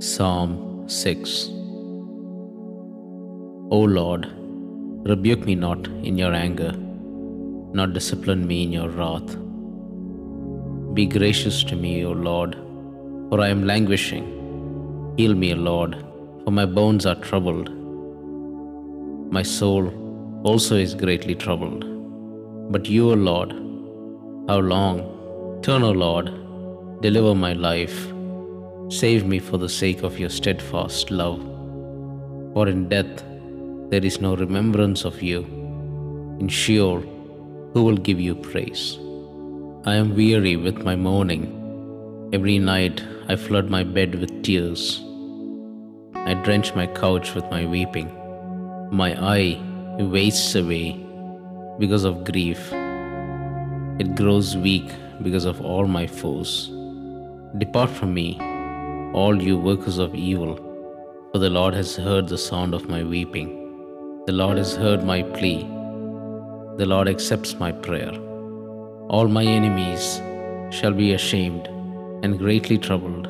Psalm 6 O Lord, rebuke me not in your anger, nor discipline me in your wrath. Be gracious to me, O Lord, for I am languishing. Heal me, O Lord, for my bones are troubled. My soul also is greatly troubled. But you, O Lord, how long? Turn, O Lord, deliver my life. Save me for the sake of your steadfast love. For in death there is no remembrance of you. In Sheol, who will give you praise? I am weary with my mourning. Every night I flood my bed with tears. I drench my couch with my weeping. My eye wastes away because of grief. It grows weak because of all my foes. Depart from me, all you workers of evil, for the Lord has heard the sound of my weeping. The Lord has heard my plea. The Lord accepts my prayer. All my enemies shall be ashamed and greatly troubled.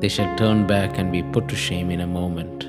They shall turn back and be put to shame in a moment.